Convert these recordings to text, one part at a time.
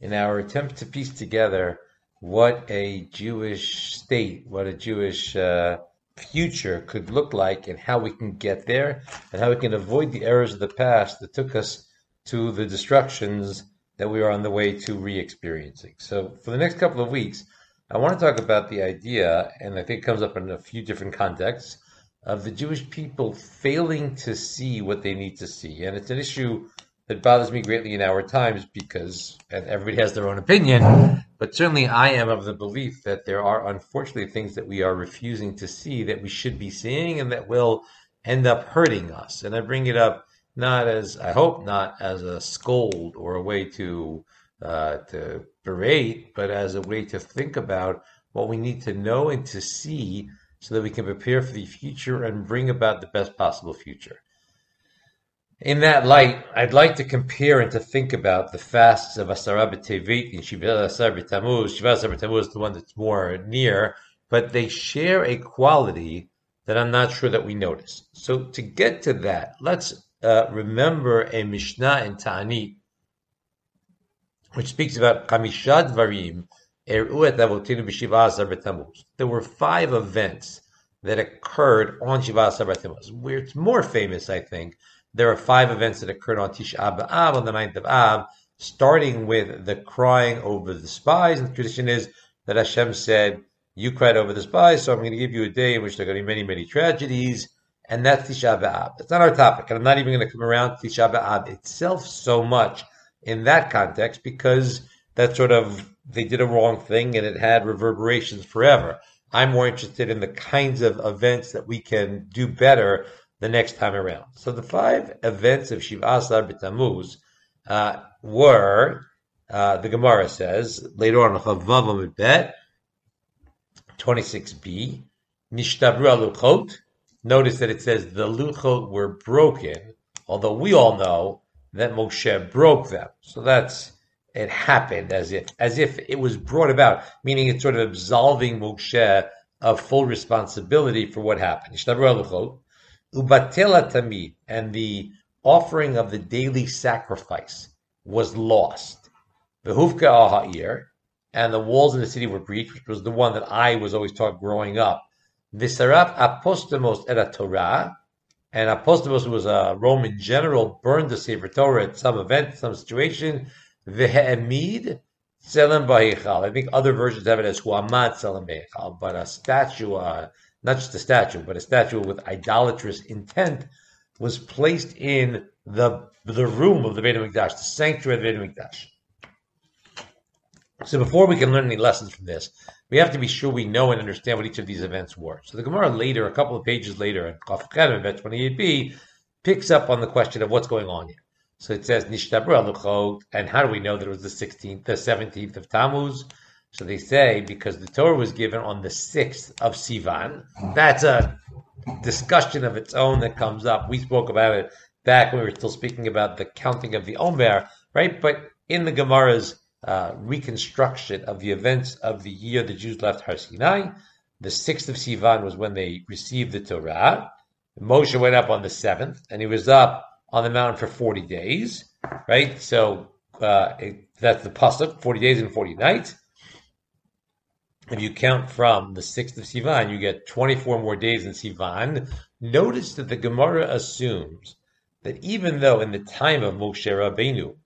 in our attempt to piece together what a Jewish state, what a Jewish uh, future could look like, and how we can get there, and how we can avoid the errors of the past that took us to the destructions that we are on the way to re experiencing. So, for the next couple of weeks, I want to talk about the idea, and I think it comes up in a few different contexts, of the Jewish people failing to see what they need to see. And it's an issue that bothers me greatly in our times because, and everybody has their own opinion, but certainly I am of the belief that there are unfortunately things that we are refusing to see that we should be seeing and that will end up hurting us. And I bring it up not as, I hope, not as a scold or a way to, uh, to berate, but as a way to think about what we need to know and to see so that we can prepare for the future and bring about the best possible future in that light, I'd like to compare and to think about the fasts of Asara B'Tevet and Shiva Asar B'Tamuz. Shiva Asar B'Tamuz is the one that's more near, but they share a quality that I'm not sure that we notice. So to get to that, let's uh, remember a Mishnah in Ta'anit, which speaks about Kamishad Varim, There were five events that occurred on Shiva Asar B'Tamuz, where it's more famous, I think, there are five events that occurred on Tisha B'Av on the 9th of Av, starting with the crying over the spies. And the tradition is that Hashem said, You cried over the spies, so I'm going to give you a day in which there are going to be many, many tragedies. And that's Tisha B'Av. That's not our topic. And I'm not even going to come around Tisha B'Av itself so much in that context because that sort of, they did a wrong thing and it had reverberations forever. I'm more interested in the kinds of events that we can do better the next time around. So the five events of Shiva Asar B'Tamuz uh, were, uh, the Gemara says, later on, Chavav Bet, 26b, Nishtabru Luchot. Notice that it says the Luchot were broken, although we all know that Moshe broke them. So that's, it happened as if, as if it was brought about, meaning it's sort of absolving Moshe of full responsibility for what happened. Tamid, and the offering of the daily sacrifice was lost. Behufka aha'ir, and the walls of the city were breached, which was the one that I was always taught growing up. Visaraf apostamos et Torah, and Apostamos was a Roman general, burned the Sefer Torah at some event, some situation. Vehe'emid Selim Bahichal. I think other versions have it as Huamad Selim Bahichal, but a statue, uh, not just a statue, but a statue with idolatrous intent, was placed in the the room of the Beit HaMikdash, the sanctuary of the Beit HaMikdash. So before we can learn any lessons from this, we have to be sure we know and understand what each of these events were. So the Gemara later, a couple of pages later, in Kaf 28b, picks up on the question of what's going on here. So it says Nishtabra and how do we know that it was the 16th, the 17th of Tammuz? So they say because the Torah was given on the 6th of Sivan. That's a discussion of its own that comes up. We spoke about it back when we were still speaking about the counting of the Omer, right? But in the Gemara's uh, reconstruction of the events of the year the Jews left Har Sinai, the 6th of Sivan was when they received the Torah. Moshe went up on the 7th, and he was up on the mountain for 40 days, right? So uh, it, that's the pasuk, 40 days and 40 nights if you count from the 6th of Sivan, you get 24 more days in Sivan. Notice that the Gemara assumes that even though in the time of Moshe Rabbeinu,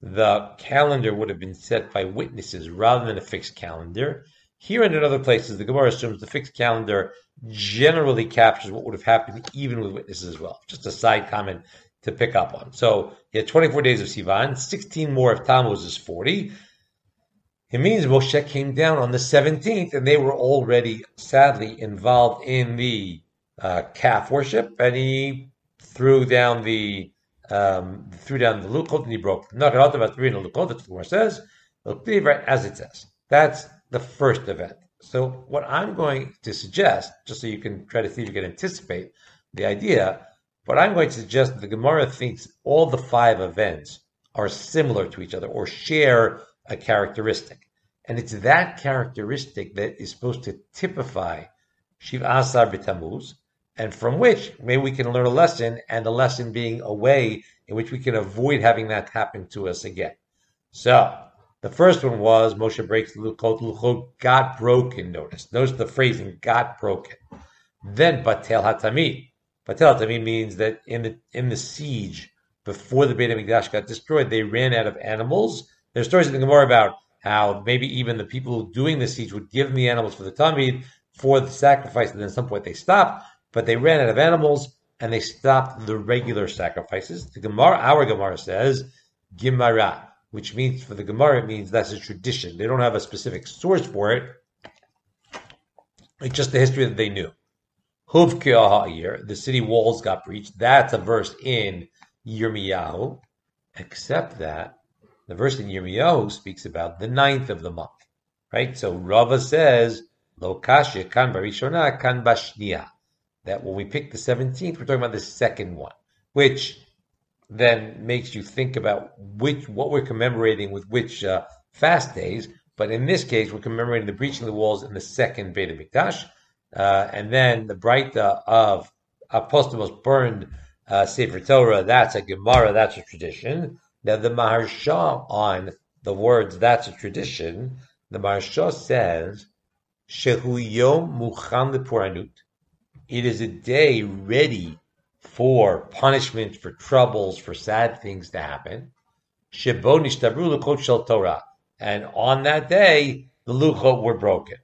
the calendar would have been set by witnesses rather than a fixed calendar, here and in other places, the Gemara assumes the fixed calendar generally captures what would have happened even with witnesses as well. Just a side comment to pick up on. So you had 24 days of Sivan, 16 more of Tammuz is 40. It means Moshe came down on the 17th, and they were already sadly involved in the uh, calf worship, and he threw down the um, threw down the lukot and he broke. Not about three in the lukot. The says. Right as it says. That's the first event. So what I'm going to suggest, just so you can try to see if you can anticipate the idea, what I'm going to suggest the Gemara thinks all the five events are similar to each other or share a characteristic. And it's that characteristic that is supposed to typify Shiva Asar B'Tamuz, and from which maybe we can learn a lesson, and the lesson being a way in which we can avoid having that happen to us again. So, The first one was Moshe breaks the Luchot. Luchot got broken. Notice. Notice the phrasing got broken. Then Batel Hatamid. Batel Hatamid means that in the in the siege before the Beit Hamikdash got destroyed, they ran out of animals. There's stories in the Gemara about how maybe even the people doing the siege would give them the animals for the Tamid for the sacrifice, and then at some point they stopped, but they ran out of animals and they stopped the regular sacrifices. The Gemara, our Gemara says, Gimara, which means for the Gemara, it means that's a tradition. They don't have a specific source for it. It's just the history that they knew. The city walls got breached. That's a verse in Yirmiyahu, except that the verse in Yirmiyahu speaks about the ninth of the month, right? So Rava says, Lo kasha kan barishona kan bashniya. That when we pick the 17th, we're talking about the second one, which then makes you think about which what we're commemorating with which uh, fast days. But in this case, we're commemorating the breaching of the walls in the second Beit Mikdash, uh, and then the bright of Apostolos burned uh, Sefer Torah. That's a Gemara. That's a tradition. Now the Maharsha on the words "that's a tradition," the Maharsha says, "Shehu yom muchan lepuranut." It is a day ready for punishment, for troubles, for sad things to happen. Shebo nishtabru lukot shel Torah, and on that day the luchot were broken.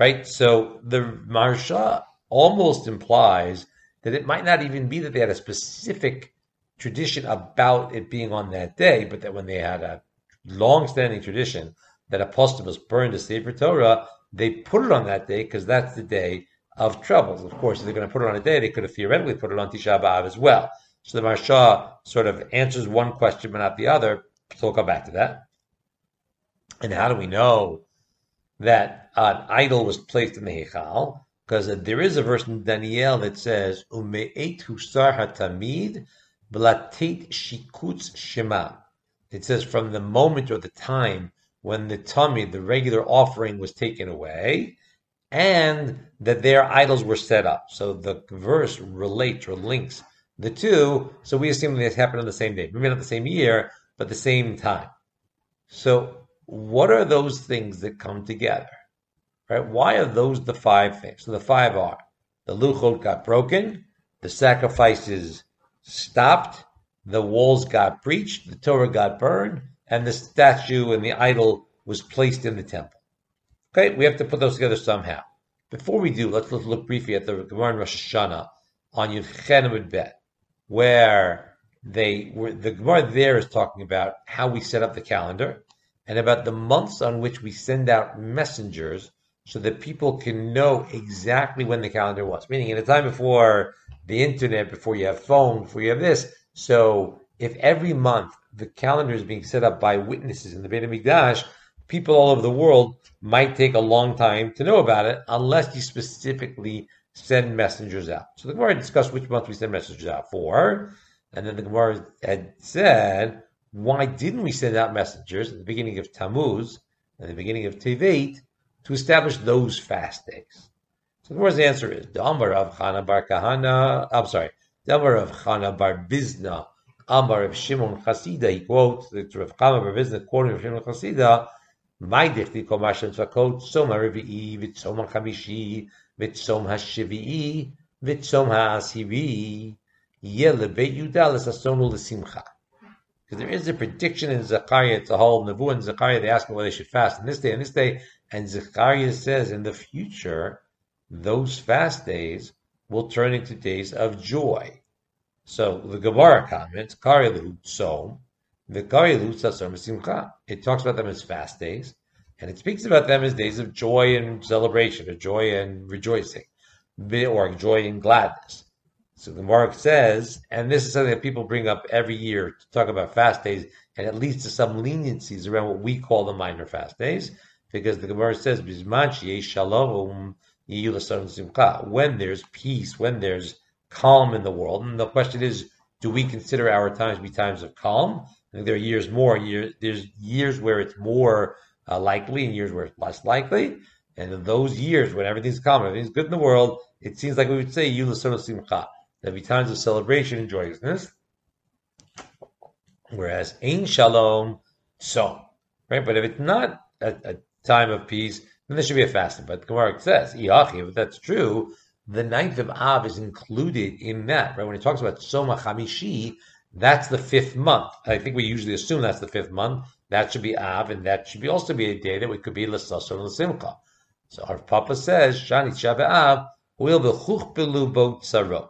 Right. So the Maharsha almost implies that it might not even be that they had a specific tradition about it being on that day, but that when they had a long-standing tradition that Apostolos burned a Sefer Torah, they put it on that day because that's the day of troubles. Of course, if they're going to put it on a day, they could have theoretically put it on Tisha B'Av as well. So the Maharsha sort of answers one question but not the other. So we'll come back to that. And how do we know that an idol was placed in the Heichal? Because there is a verse in Daniel that says, Ume'et husar hatamid Shikutz shema. It says from the moment or the time when the tummy, the regular offering, was taken away, and that their idols were set up. So the verse relates or links the two. So we assume they happened on the same day, maybe not the same year, but the same time. So what are those things that come together? Right? Why are those the five things? So the five are the luchot got broken, the sacrifices stopped, the walls got breached, the Torah got burned, and the statue and the idol was placed in the temple. Okay, we have to put those together somehow. Before we do, let's look briefly at the Gemara in Rosh Hashanah on Yud Bet, where they were, the Gemara there is talking about how we set up the calendar and about the months on which we send out messengers so that people can know exactly when the calendar was. Meaning, in a time before the internet, before you have phone, before you have this. So if every month the calendar is being set up by witnesses in the Beit HaMikdash, people all over the world might take a long time to know about it unless you specifically send messengers out. So the Gemara discussed which month we send messengers out for. And then the Gemara had said, why didn't we send out messengers at the beginning of Tammuz and the beginning of Tevet to establish those fast days? So the answer is Amar of Chana bar Kahana. I'm sorry, Amar of Chana bar Bizna. Amar of Shimon Chasida. He quotes the Rav Chana bar Bizna quoting of Shimon Chasida. My dichti kol mashem tzvakot tzom ha-revi'i v'tzom ha-chamishi v'tzom ha-shevi'i v'tzom ha-asiri yeh lebeit Yudah l'sasonu l'simcha. Because there is a prediction in Zechariah, it's a whole Nebuah Zechariah, they ask me whether they should fast in this day and this day, and Zechariah says in the future, those fast days will turn into days of joy. So the Gemara comments, Karilu Tzom, the Karilu Tzasar Simcha. It talks about them as fast days, and it speaks about them as days of joy and celebration, or joy and rejoicing, or joy and gladness. So the Gemara says, and this is something that people bring up every year to talk about fast days, and it leads to some leniencies around what we call the minor fast days, because the Gemara says, Bisman Shalom when there's peace, when there's calm in the world. And the question is, do we consider our times to be times of calm? I think there are years more. Years, there's years where it's more uh, likely and years where it's less likely. And in those years when everything's calm, everything's good in the world, it seems like we would say Simcha. There'll be times of celebration and joyousness. Whereas Ein Shalom, so right? But if it's not a, a time of peace, then there should be a fasting. But Gemara says, if that's true, the ninth of Av is included in that, right? When it talks about Soma Chamishi, that's the fifth month. I think we usually assume that's the fifth month. That should be Av, and that should be also be a day that we could be L'Sasor and L'Simcha. So Rav Papa says, Shani Av will be Chuchbelu Bo Tzarot.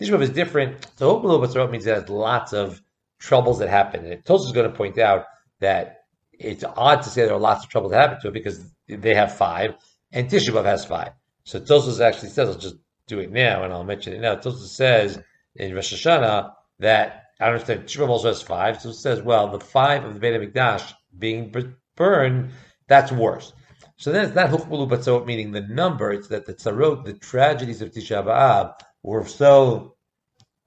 Tisha is different. So Chuchbelu Bo Tzarot means it has lots of troubles that happen. And Tosfos is going to point out that it's odd to say there are lots of troubles that happen to it because they have five, and Tisha B'av has five. So Tosfos actually says, I'll just do it now, and I'll mention it now. Tosfos says in Rosh Hashanah that I don't understand Tisha B'av also has five, so it says, well, the five of the Beit HaMikdash being burned, that's worse. So then it's not Huchbulu Batzot, meaning the number, it's that the tzarot, the tragedies of Tisha B'Av, were so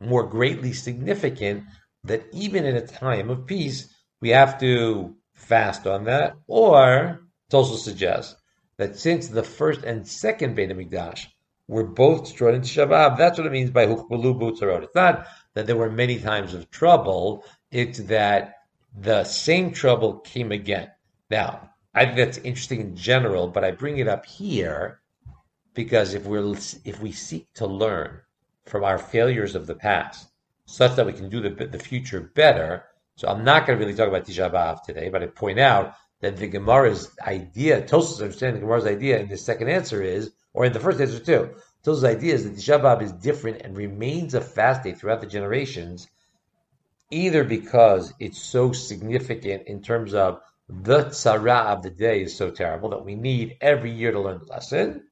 more greatly significant that even in a time of peace, we have to fast on that, or it also suggests that since the first and second Beit HaMikdash were both destroyed in Shabbat, that's what it means by Hukbalu Butzarot. It's not that there were many times of trouble, it's that the same trouble came again. Now, I think that's interesting in general, but I bring it up here because if we're if we seek to learn from our failures of the past, such that we can do the the future better. So I'm not going to really talk about Tisha B'av today, but I point out that the Gemara's idea, Tosfos understanding the Gemara's idea in the second answer is, or in the first answer too, Tosfos' idea is that Tisha B'av is different and remains a fast day throughout the generations, either because it's so significant in terms of the tzara of the day is so terrible that we need every year to learn the lesson,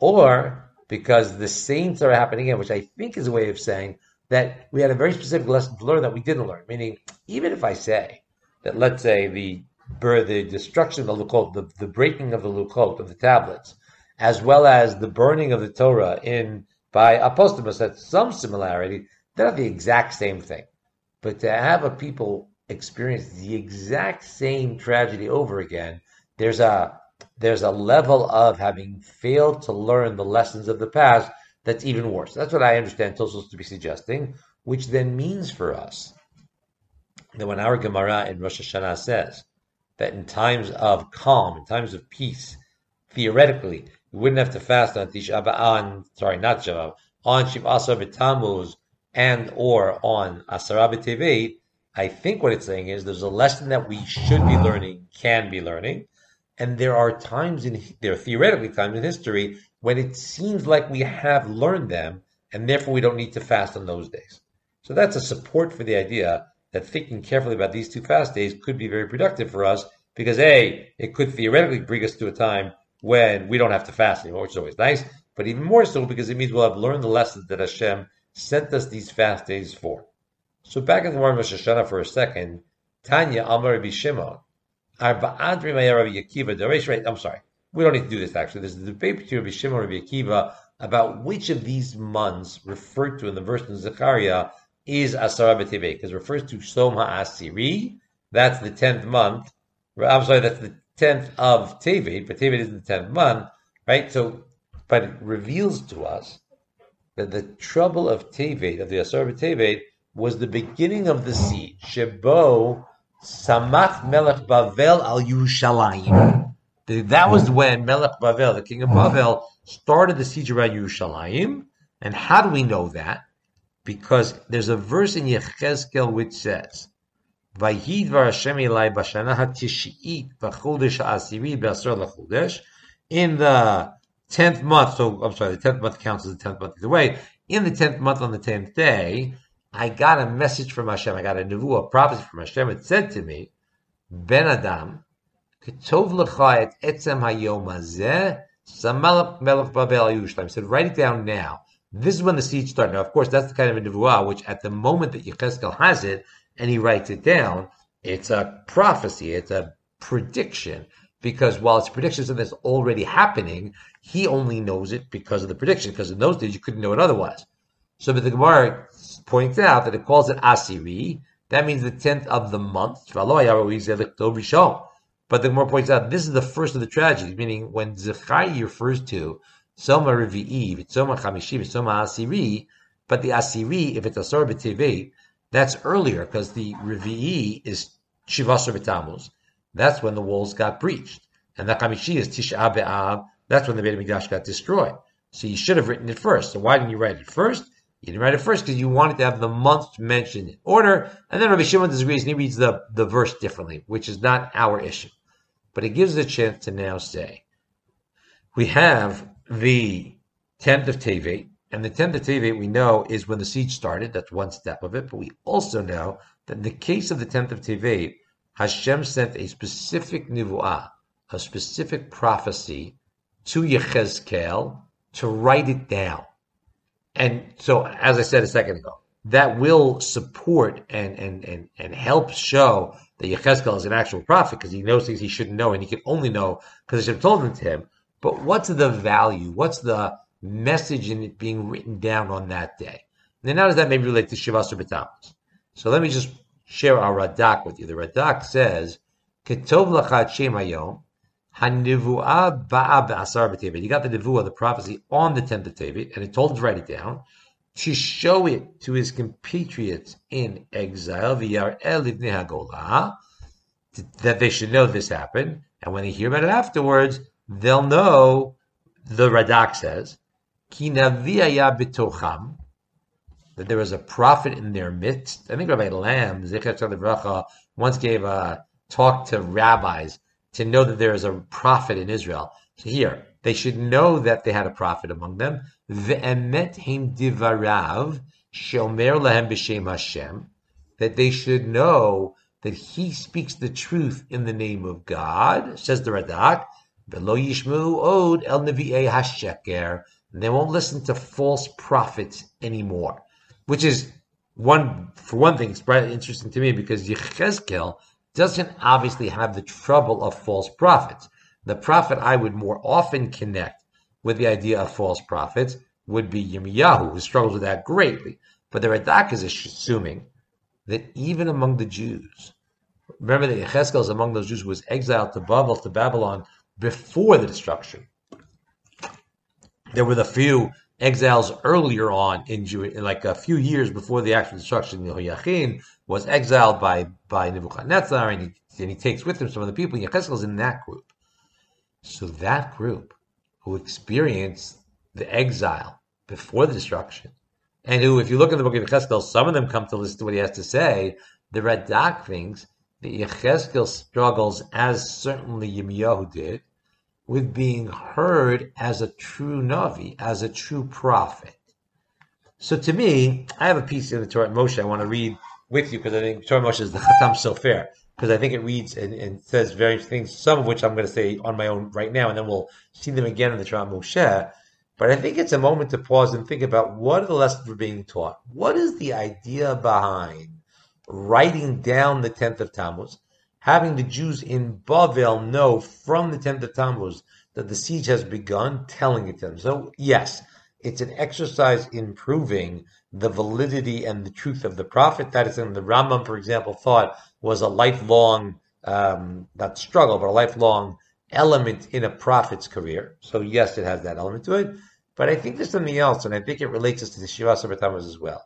or because the same tzara happened again, which I think is a way of saying that we had a very specific lesson to learn that we didn't learn. Meaning, even if I say that, let's say the the destruction of the Lukot, the, the breaking of the Lukot, of the tablets, as well as the burning of the Torah in by Apostomus had some similarity. They're not the exact same thing. But to have a people experience the exact same tragedy over again, there's a there's a level of having failed to learn the lessons of the past that's even worse. That's what I understand Tosfos to be suggesting, which then means for us that when our Gemara in Rosh Hashanah says that in times of calm, in times of peace, theoretically, we wouldn't have to fast on Tisha B'Av, sorry, not Shabbat, on Shiv Asar B'Tammuz and or on Asara B'Tevet, I think what it's saying is there's a lesson that we should be learning, can be learning, and there are times in there are theoretically times in history when it seems like we have learned them, and therefore we don't need to fast on those days. So that's a support for the idea that thinking carefully about these two fast days could be very productive for us because a it could theoretically bring us to a time when we don't have to fast anymore, which is always nice, but even more so because it means we'll have learned the lessons that Hashem sent us these fast days for. So back in the Rosh Hashanah for a second, Tanya Amar Rabbi Shimon, Arba'ad Rabbi Akiva Daresh. Right, I'm sorry, we don't need to do this. Actually, there's a debate between Rabbi Shimon and Rabbi Akiva about which of these months referred to in the verse in Zechariah is Asara B'Tevet, because it refers to Som HaAsiri. That's the tenth month. I'm sorry, that's the tenth of Tevet, but Tevet isn't the tenth month, right? So, but it reveals to us that the trouble of Tevet, of the Asara B'Tevet, was the beginning of the siege. Shebo Samach Melech Bavel al Yerushalayim. That was when Melech Bavel, the king of uh-huh. Bavel, started the siege around Yerushalayim. And how do we know that? Because there's a verse in Yechezkel which says, Vayidvar Hashem Elai Bashana HaTishi'it V'chodesh HaAsiri B'asar L'chodesh in the tenth month, so I'm sorry, the tenth month counts as the tenth month either way. In the tenth month on the tenth day, I got a message from Hashem. I got a nevu, a prophecy from Hashem. It said to me, Ben Adam, Ketov lecha et etzem hayom hazeh, samelach melech babel said, write it down now. This is when the siege started. Now, of course, that's the kind of a nevuah which, at the moment that Yechezkel has it, and he writes it down, it's a prophecy, it's a prediction. Because while it's predictions and that's already happening, he only knows it because of the prediction. Because in those days, you couldn't know it otherwise. So, but the Gemara points out that it calls it Asiri. That means the tenth of the month. But the Gemara points out this is the first of the tragedies, meaning when Zechai refers to Soma Revi'i, Soma Chamishi, Soma Asiri, but the Asiri, if it's Asar B'Tevet, that's earlier because the Revi'i is Shivasar B'Tamuz. that's when the walls got breached. And the Chamishi is Tisha B'Av, that's when the Beit HaMikdash got destroyed. So you should have written it first. So why didn't you write it first? You didn't write it first because you wanted to have the month mentioned in order. And then Rabbi Shimon disagrees and he reads the, the verse differently, which is not our issue. But it gives us a chance to now say, we have the 10th of Tevet, and the 10th of Tevet we know is when the siege started. That's one step of it. But we also know that in the case of the 10th of Tevet, Hashem sent a specific nivuah, a specific prophecy to Yechezkel to write it down. And so, as I said a second ago, that will support and and and, and help show that Yechezkel is an actual prophet because he knows things he shouldn't know, and he can only know because Hashem told them to him. But what's the value? What's the message in it being written down on that day? And then how does that maybe relate to Shivas or? So let me just share our Radak with you. The Radak says, "Ketov lachat shem hayom You got the nevuah, the prophecy, on the tenth of Tevet, and it told him to write it down to show it to his compatriots in exile, that they should know this happened, and when they hear about it afterwards, they'll know. The Radak says, That there was a prophet in their midst. I think Rabbi Lamm, Zichat once gave a talk to rabbis to know that there is a prophet in Israel. So here, they should know that they had a prophet among them. Divarav lahem b'shem Hashem. That they should know that he speaks the truth in the name of God, says the Radak. Velo. They won't listen to false prophets anymore. Which is one, for one thing, it's very interesting to me because Yechezkel doesn't obviously have the trouble of false prophets. The prophet I would more often connect with the idea of false prophets would be Yirmiyahu, who struggles with that greatly. But the Radak is assuming that even among the Jews, remember that Yecheskel is among those Jews who was exiled to to Babylon, before the destruction. There were the few exiles earlier on in like a few years before the actual destruction. of Yehoiachin was exiled by by Nebuchadnezzar, and he, and he takes with him some of the people. Yechezkel is in that group. So that group who experienced the exile before the destruction, and who, if you look in the book of Yechezkel, some of them come to listen to what he has to say. The Radak thinks that Yechezkel struggles, as certainly Yirmiyahu did, with being heard as a true Navi, as a true prophet. So to me, I have a piece in the Torah Moshe I want to read with you because I think Torah Moshe is the Chatam Sofer because I think it reads and, and, says various things, some of which I'm going to say on my own right now, and then we'll see them again in the Torah Moshe. But I think it's a moment to pause and think about what are the lessons we're being taught? What is the idea behind writing down the 10th of Tammuz? Having the Jews in Bavel know from the 10th of Tammuz that the siege has begun, telling it to them. So, yes, it's an exercise in proving the validity and the truth of the prophet. That is, something the Rambam, for example, thought was a lifelong, um, not struggle, but a lifelong element in a prophet's career. So, yes, it has that element to it. But I think there's something else, and I think it relates us to the Shiva Tammuz as well.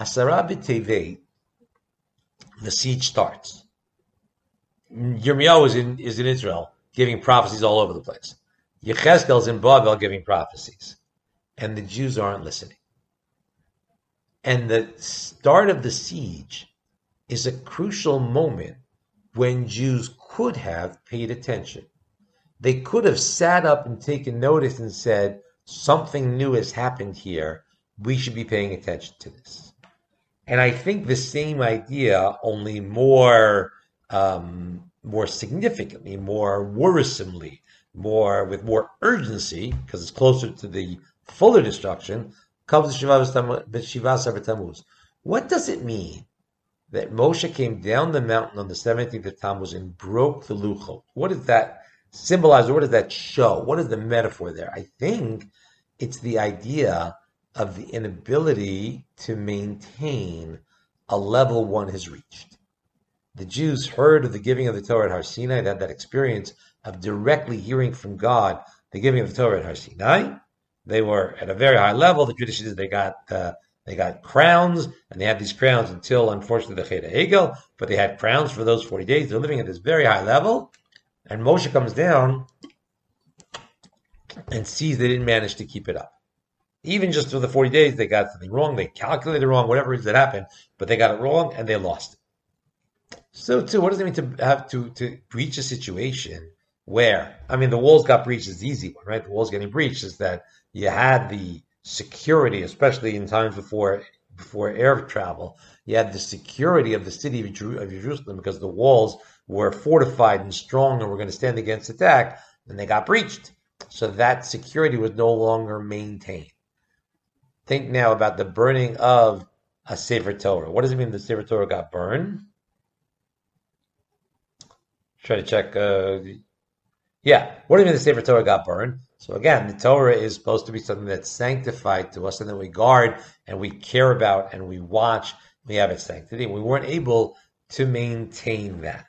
Asara the siege starts. Yirmiyahu is in, is in Israel giving prophecies all over the place. Yechezkel is in Babel giving prophecies. And the Jews aren't listening. And the start of the siege is a crucial moment when Jews could have paid attention. They could have sat up and taken notice and said, something new has happened here. We should be paying attention to this. And I think the same idea, only more um, more significantly, more worrisomely, more with more urgency, because it's closer to the fuller destruction, comes the Shivas Tammuz. What does it mean that Moshe came down the mountain on the 17th of Tammuz and broke the Luchot? What does that symbolize, what does that show? What is the metaphor there? I think it's the idea of the inability to maintain a level one has reached the Jews heard of the giving of the Torah at Har Sinai, they had that experience of directly hearing from God the giving of the Torah at Har Sinai. They were at a very high level. The tradition is they got the They got crowns, and they had these crowns until, unfortunately, the Chet HaEgel, but they had crowns for those 40 days. They're living at this very high level, and Moshe comes down and sees they didn't manage to keep it up. Even just for the 40 days, they got something wrong. They calculated wrong, whatever it is that happened, but they got it wrong and they lost it. So, too, what does it mean to have to, to breach a situation where, I mean, the walls got breached is the easy one, right? The walls getting breached is that you had the security, especially in times before before air travel, you had the security of the city of, Jerusalem because the walls were fortified and strong and were going to stand against attack, and they got breached. So that security was no longer maintained. Think now about the burning of a Sefer Torah. What does it mean the Sefer Torah got burned? Try to check. Uh, yeah, what do you mean the Sefer Torah got burned? So again, the Torah is supposed to be something that's sanctified to us and that we guard and we care about and we watch. We have its sanctity. We weren't able to maintain that.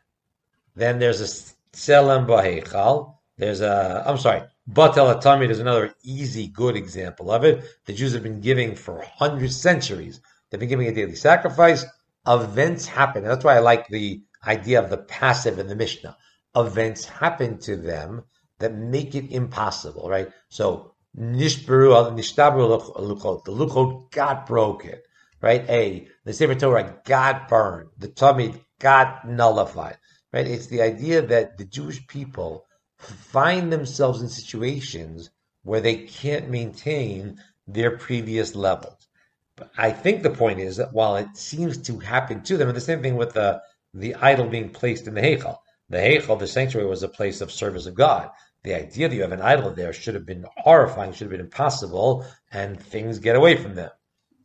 Then there's a Selam Bahechal. There's a, I'm sorry, Batel Atami is another easy, good example of it. The Jews have been giving for hundreds, centuries. They've been giving a daily sacrifice. Events happen. That's why I like the idea of the passive in the Mishnah. Events happen to them that make it impossible, right? So nishbaru al nishtabru luchot. The luchot got broken, right? A the Sefer Torah got burned. The Talmud got nullified, right? It's the idea that the Jewish people find themselves in situations where they can't maintain their previous levels. But I think the point is that while it seems to happen to them, and the same thing with the the idol being placed in the Heichal. The Heichal, the sanctuary, was a place of service of God the idea that you have an idol there should have been horrifying, should have been impossible, and things get away from them.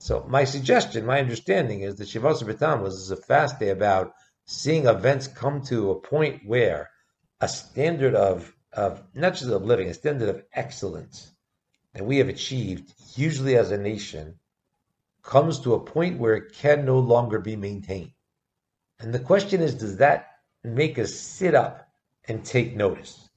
So my suggestion, my understanding is that Shavas B'Tam was a fast day about seeing events come to a point where a standard of, of not just of living, a standard of excellence that we have achieved, usually as a nation, comes to a point where it can no longer be maintained. And the question is, does that make us sit up and take notice?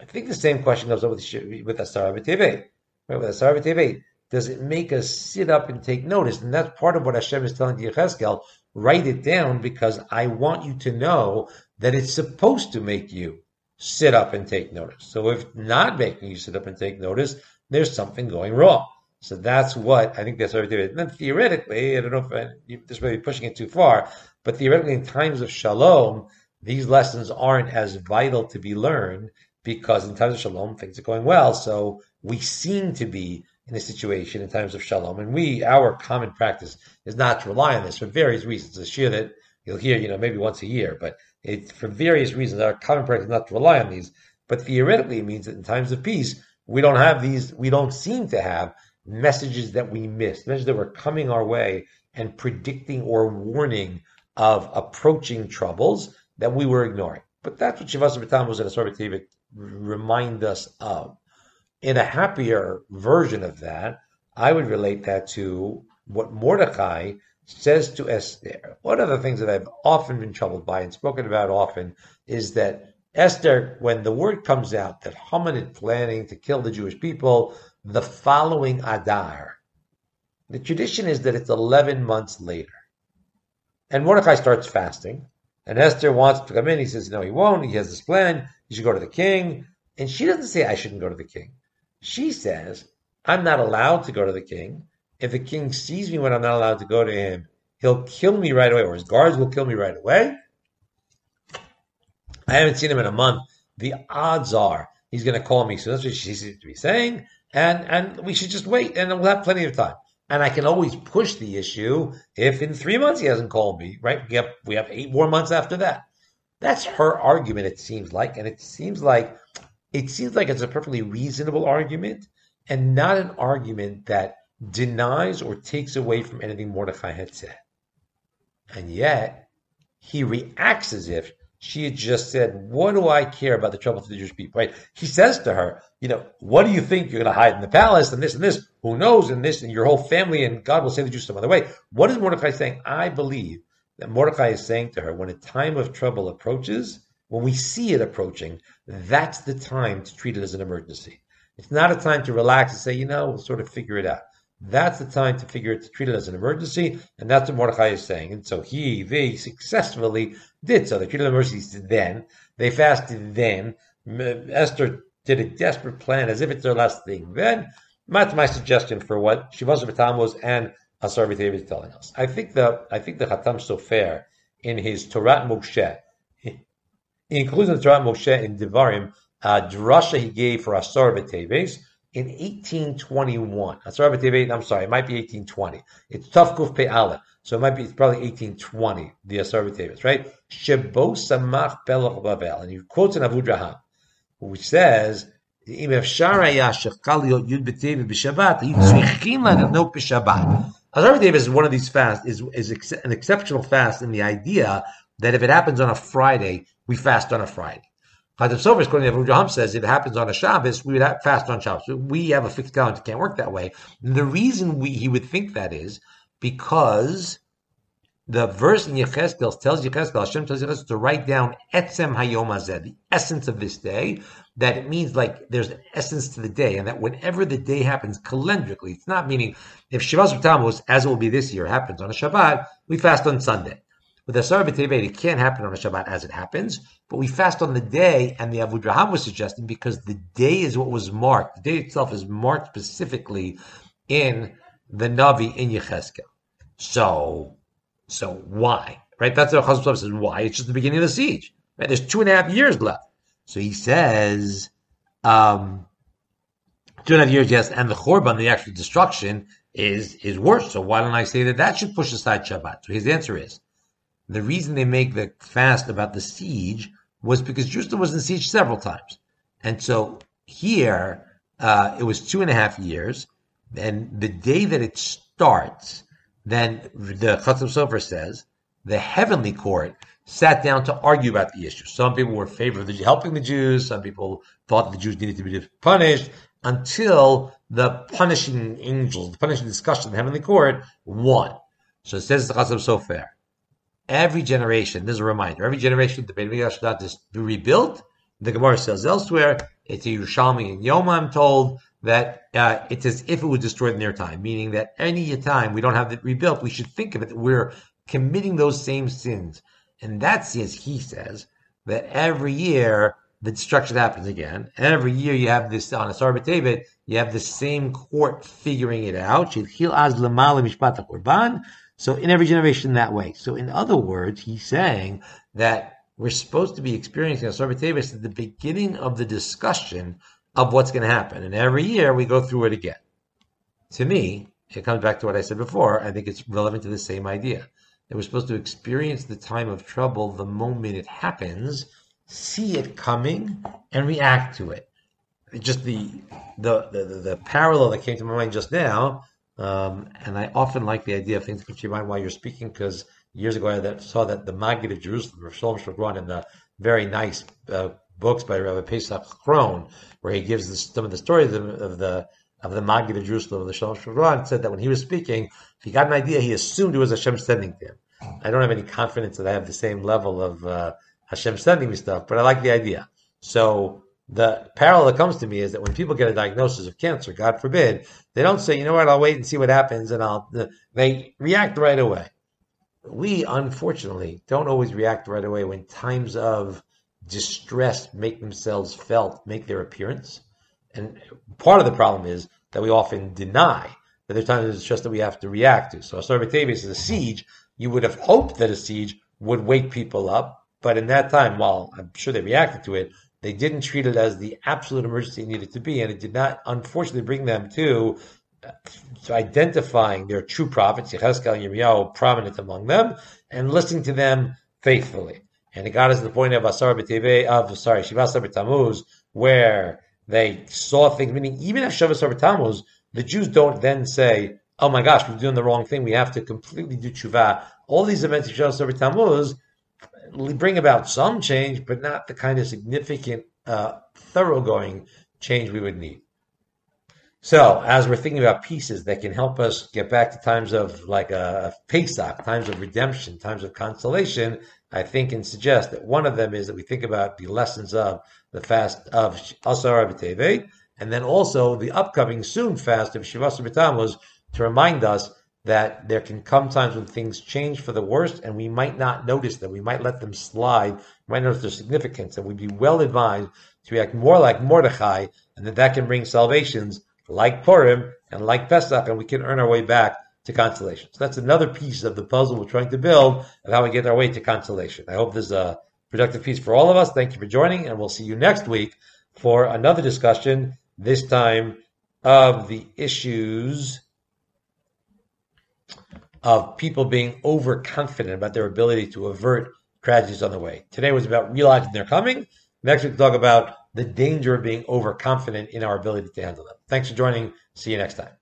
I think the same question goes up with with Asar B'Tevet. Right, with Asar B'Tevet, does it make us sit up and take notice? And that's part of what Hashem is telling Yechezkel. Write it down because I want you to know that it's supposed to make you sit up and take notice. So if not making you sit up and take notice, there's something going wrong. So that's what I think that's what And then theoretically, I don't know if I, this may be pushing it too far, but theoretically, in times of shalom, these lessons aren't as vital to be learned because in times of shalom, things are going well. So we seem to be in a situation in times of shalom. And we, our common practice is not to rely on this for various reasons. It's a that you'll hear, you know, maybe once a year, but for various reasons, our common practice is not to rely on these. But theoretically, it means that in times of peace, we don't have these, we don't seem to have messages that we missed, messages that were coming our way and predicting or warning of approaching troubles that we were ignoring. But that's what Shavas B'Tam was in a sort remind us of. In a happier version of that, I would relate that to what Mordecai says to Esther. One of the things that I've often been troubled by and spoken about often is that Esther, when the word comes out that Haman is planning to kill the Jewish people the following Adar, the tradition is that it's 11 months later. And Mordecai starts fasting. And Esther wants to come in. He says, no, he won't. He has this plan. You should go to the king. And she doesn't say, I shouldn't go to the king. She says, I'm not allowed to go to the king. If the king sees me when I'm not allowed to go to him, he'll kill me right away, or his guards will kill me right away. I haven't seen him in a month. The odds are he's going to call me. So that's what she seems to be saying. And, and we should just wait and we'll have plenty of time and I can always push the issue if in three months he hasn't called me, right? We have, we have eight more months after that. That's her argument, it seems like. And it seems like it seems like it's a perfectly reasonable argument and not an argument that denies or takes away from anything Mordecai had said. And yet he reacts as if she had just said, What do I care about the trouble of the Jewish people? Right? He says to her, You know, what do you think you're going to hide in the palace and this and this? Who knows? And this and your whole family and God will save the Jews some other way. What is Mordecai saying? I believe that Mordecai is saying to her, when a time of trouble approaches, when we see it approaching, that's the time to treat it as an emergency. It's not a time to relax and say, you know, we'll sort of figure it out. That's the time to figure it to treat it as an emergency, and that's what Mordechai is saying. And so he, they successfully did so. They treated the emergency then. They fasted then. Esther did a desperate plan as if it's their last thing. Then, that's my suggestion for what Shivas was and Asar is telling us. I think the I think the Hatam Sofer in his Torah Moshe, he includes in the Torah Moshe in Devarim a drasha he gave for Asar B'Teves in 1821. Asar B'Teves, I'm sorry, it might be 1820. It's Tafkuf Pe Aleph. So it might be it's probably 1820, the Asar B'Teves, right? Shebo Samach Belach Bavel. And he quotes in Avudraham, which says, אם אפשר היה שחל להיות י' בטבת בשבת, היו צריכים לענות בשבת. Asar B'Teves is one of these fasts, is, is an exceptional fast in the idea that if it happens on a Friday, we fast on a Friday. Chatam Sofer, according to Avraham says, if it happens on a Shabbos, we would fast on Shabbos. We have a fixed calendar; it can't work that way. And the reason we he would think that is because the verse in Yecheskel tells Yecheskel, Hashem tells Yechezkel to write down etzem hayom hazeh, the essence of this day. That it means like there's an essence to the day, and that whenever the day happens calendrically, it's not meaning if Shabbat Tammuz, as it will be this year, happens on a Shabbat, we fast on Sunday. With Asar B'Tevet, it can't happen on a Shabbat as it happens, but we fast on the day, and the Avudraham was suggesting because the day is what was marked. The day itself is marked specifically in the Navi in Yechezkel. So, so why? Right? That's what Chazal says. Why? It's just the beginning of the siege. Right? There's two and a half years left. So he says, um, two and a half years, yes, and the Chorban, the actual destruction, is is worse. So why don't I say that that should push aside Shabbat? So his answer is the reason they make the fast about the siege was because Jerusalem was in siege several times. And so here, uh, it was two and a half years. And the day that it starts, then the Chatam Sofer says, the heavenly court sat down to argue about the issue. Some people were in favor of the, helping the Jews. Some people thought the Jews needed to be punished until the punishing angels, the punishing discussion in the heavenly court won. So it says the Chatam Sofer every generation, this is a reminder, every generation the Beit Mikdash not just rebuilt. The Gemara says elsewhere, it's a Yerushalmi and Yoma, I'm told, that uh, it's as if it was destroyed in their time, meaning that any time we don't have it rebuilt, we should think of it that we're committing those same sins. And that's as he says, that every year the destruction happens again. Every year you have this on a Sarbat David, you have the same court figuring it out. So in every generation that way. So in other words, he's saying that we're supposed to be experiencing a Sarva at the beginning of the discussion of what's going to happen. And every year we go through it again. To me, it comes back to what I said before. I think it's relevant to the same idea. That we're supposed to experience the time of trouble the moment it happens, see it coming, and react to it. Just the the, the, the parallel that came to my mind just now um, and I often like the idea of things that to your mind while you're speaking because years ago I saw that the Maggid of Jerusalem, Rav Shalom Schwadron, in the very nice uh, books by Rabbi Paysach Krohn, where he gives the, some of the stories of, of the of the Maggid of Jerusalem, the Shalom Schwadron, said that when he was speaking, if he got an idea, he assumed it was Hashem sending to him. I don't have any confidence that I have the same level of uh, Hashem sending me stuff, but I like the idea. So the parallel that comes to me is that when people get a diagnosis of cancer, God forbid, they don't say, you know what, I'll wait and see what happens, and I'll. They react right away. We unfortunately don't always react right away when times of distress make themselves felt, make their appearance. And part of the problem is that we often deny that there's times it's just that we have to react to. So Asar B'Teves is a siege. You would have hoped that a siege would wake people up, but in that time, while I'm sure they reacted to it, they didn't treat it as the absolute emergency it needed to be, and it did not, unfortunately, bring them to, uh, to identifying their true prophets, Yechezkel and Yirmiyahu, prominent among them, and listening to them faithfully. And it got us to the point of Asar B'Teve, of, sorry, Shivasar B'Tamuz, where they saw things, meaning even if Shavasar B'Tamuz, the Jews don't then say, oh my gosh, we're doing the wrong thing, we have to completely do tshuva. All these events of Shavasar B'Tamuz, bring about some change, but not the kind of significant, uh, thoroughgoing change we would need. So, as we're thinking about pieces that can help us get back to times of like a Pesach, times of redemption, times of consolation, I think and suggest that one of them is that we think about the lessons of the fast of Asar B'Teve, and then also the upcoming soon fast of Shivasar B'Tamuz, to remind us that there can come times when things change for the worst and we might not notice them. We might let them slide. We might notice their significance and we'd be well advised to react more like Mordechai and that that can bring salvations like Purim and like Pesach and we can earn our way back to consolation. So that's another piece of the puzzle we're trying to build of how we get our way to consolation. I hope this is a productive piece for all of us. Thank you for joining and we'll see you next week for another discussion, this time of the issues of people being overconfident about their ability to avert tragedies on the way. Today was about realizing they're coming. Next week, we'll talk about the danger of being overconfident in our ability to handle them. Thanks for joining. See you next time.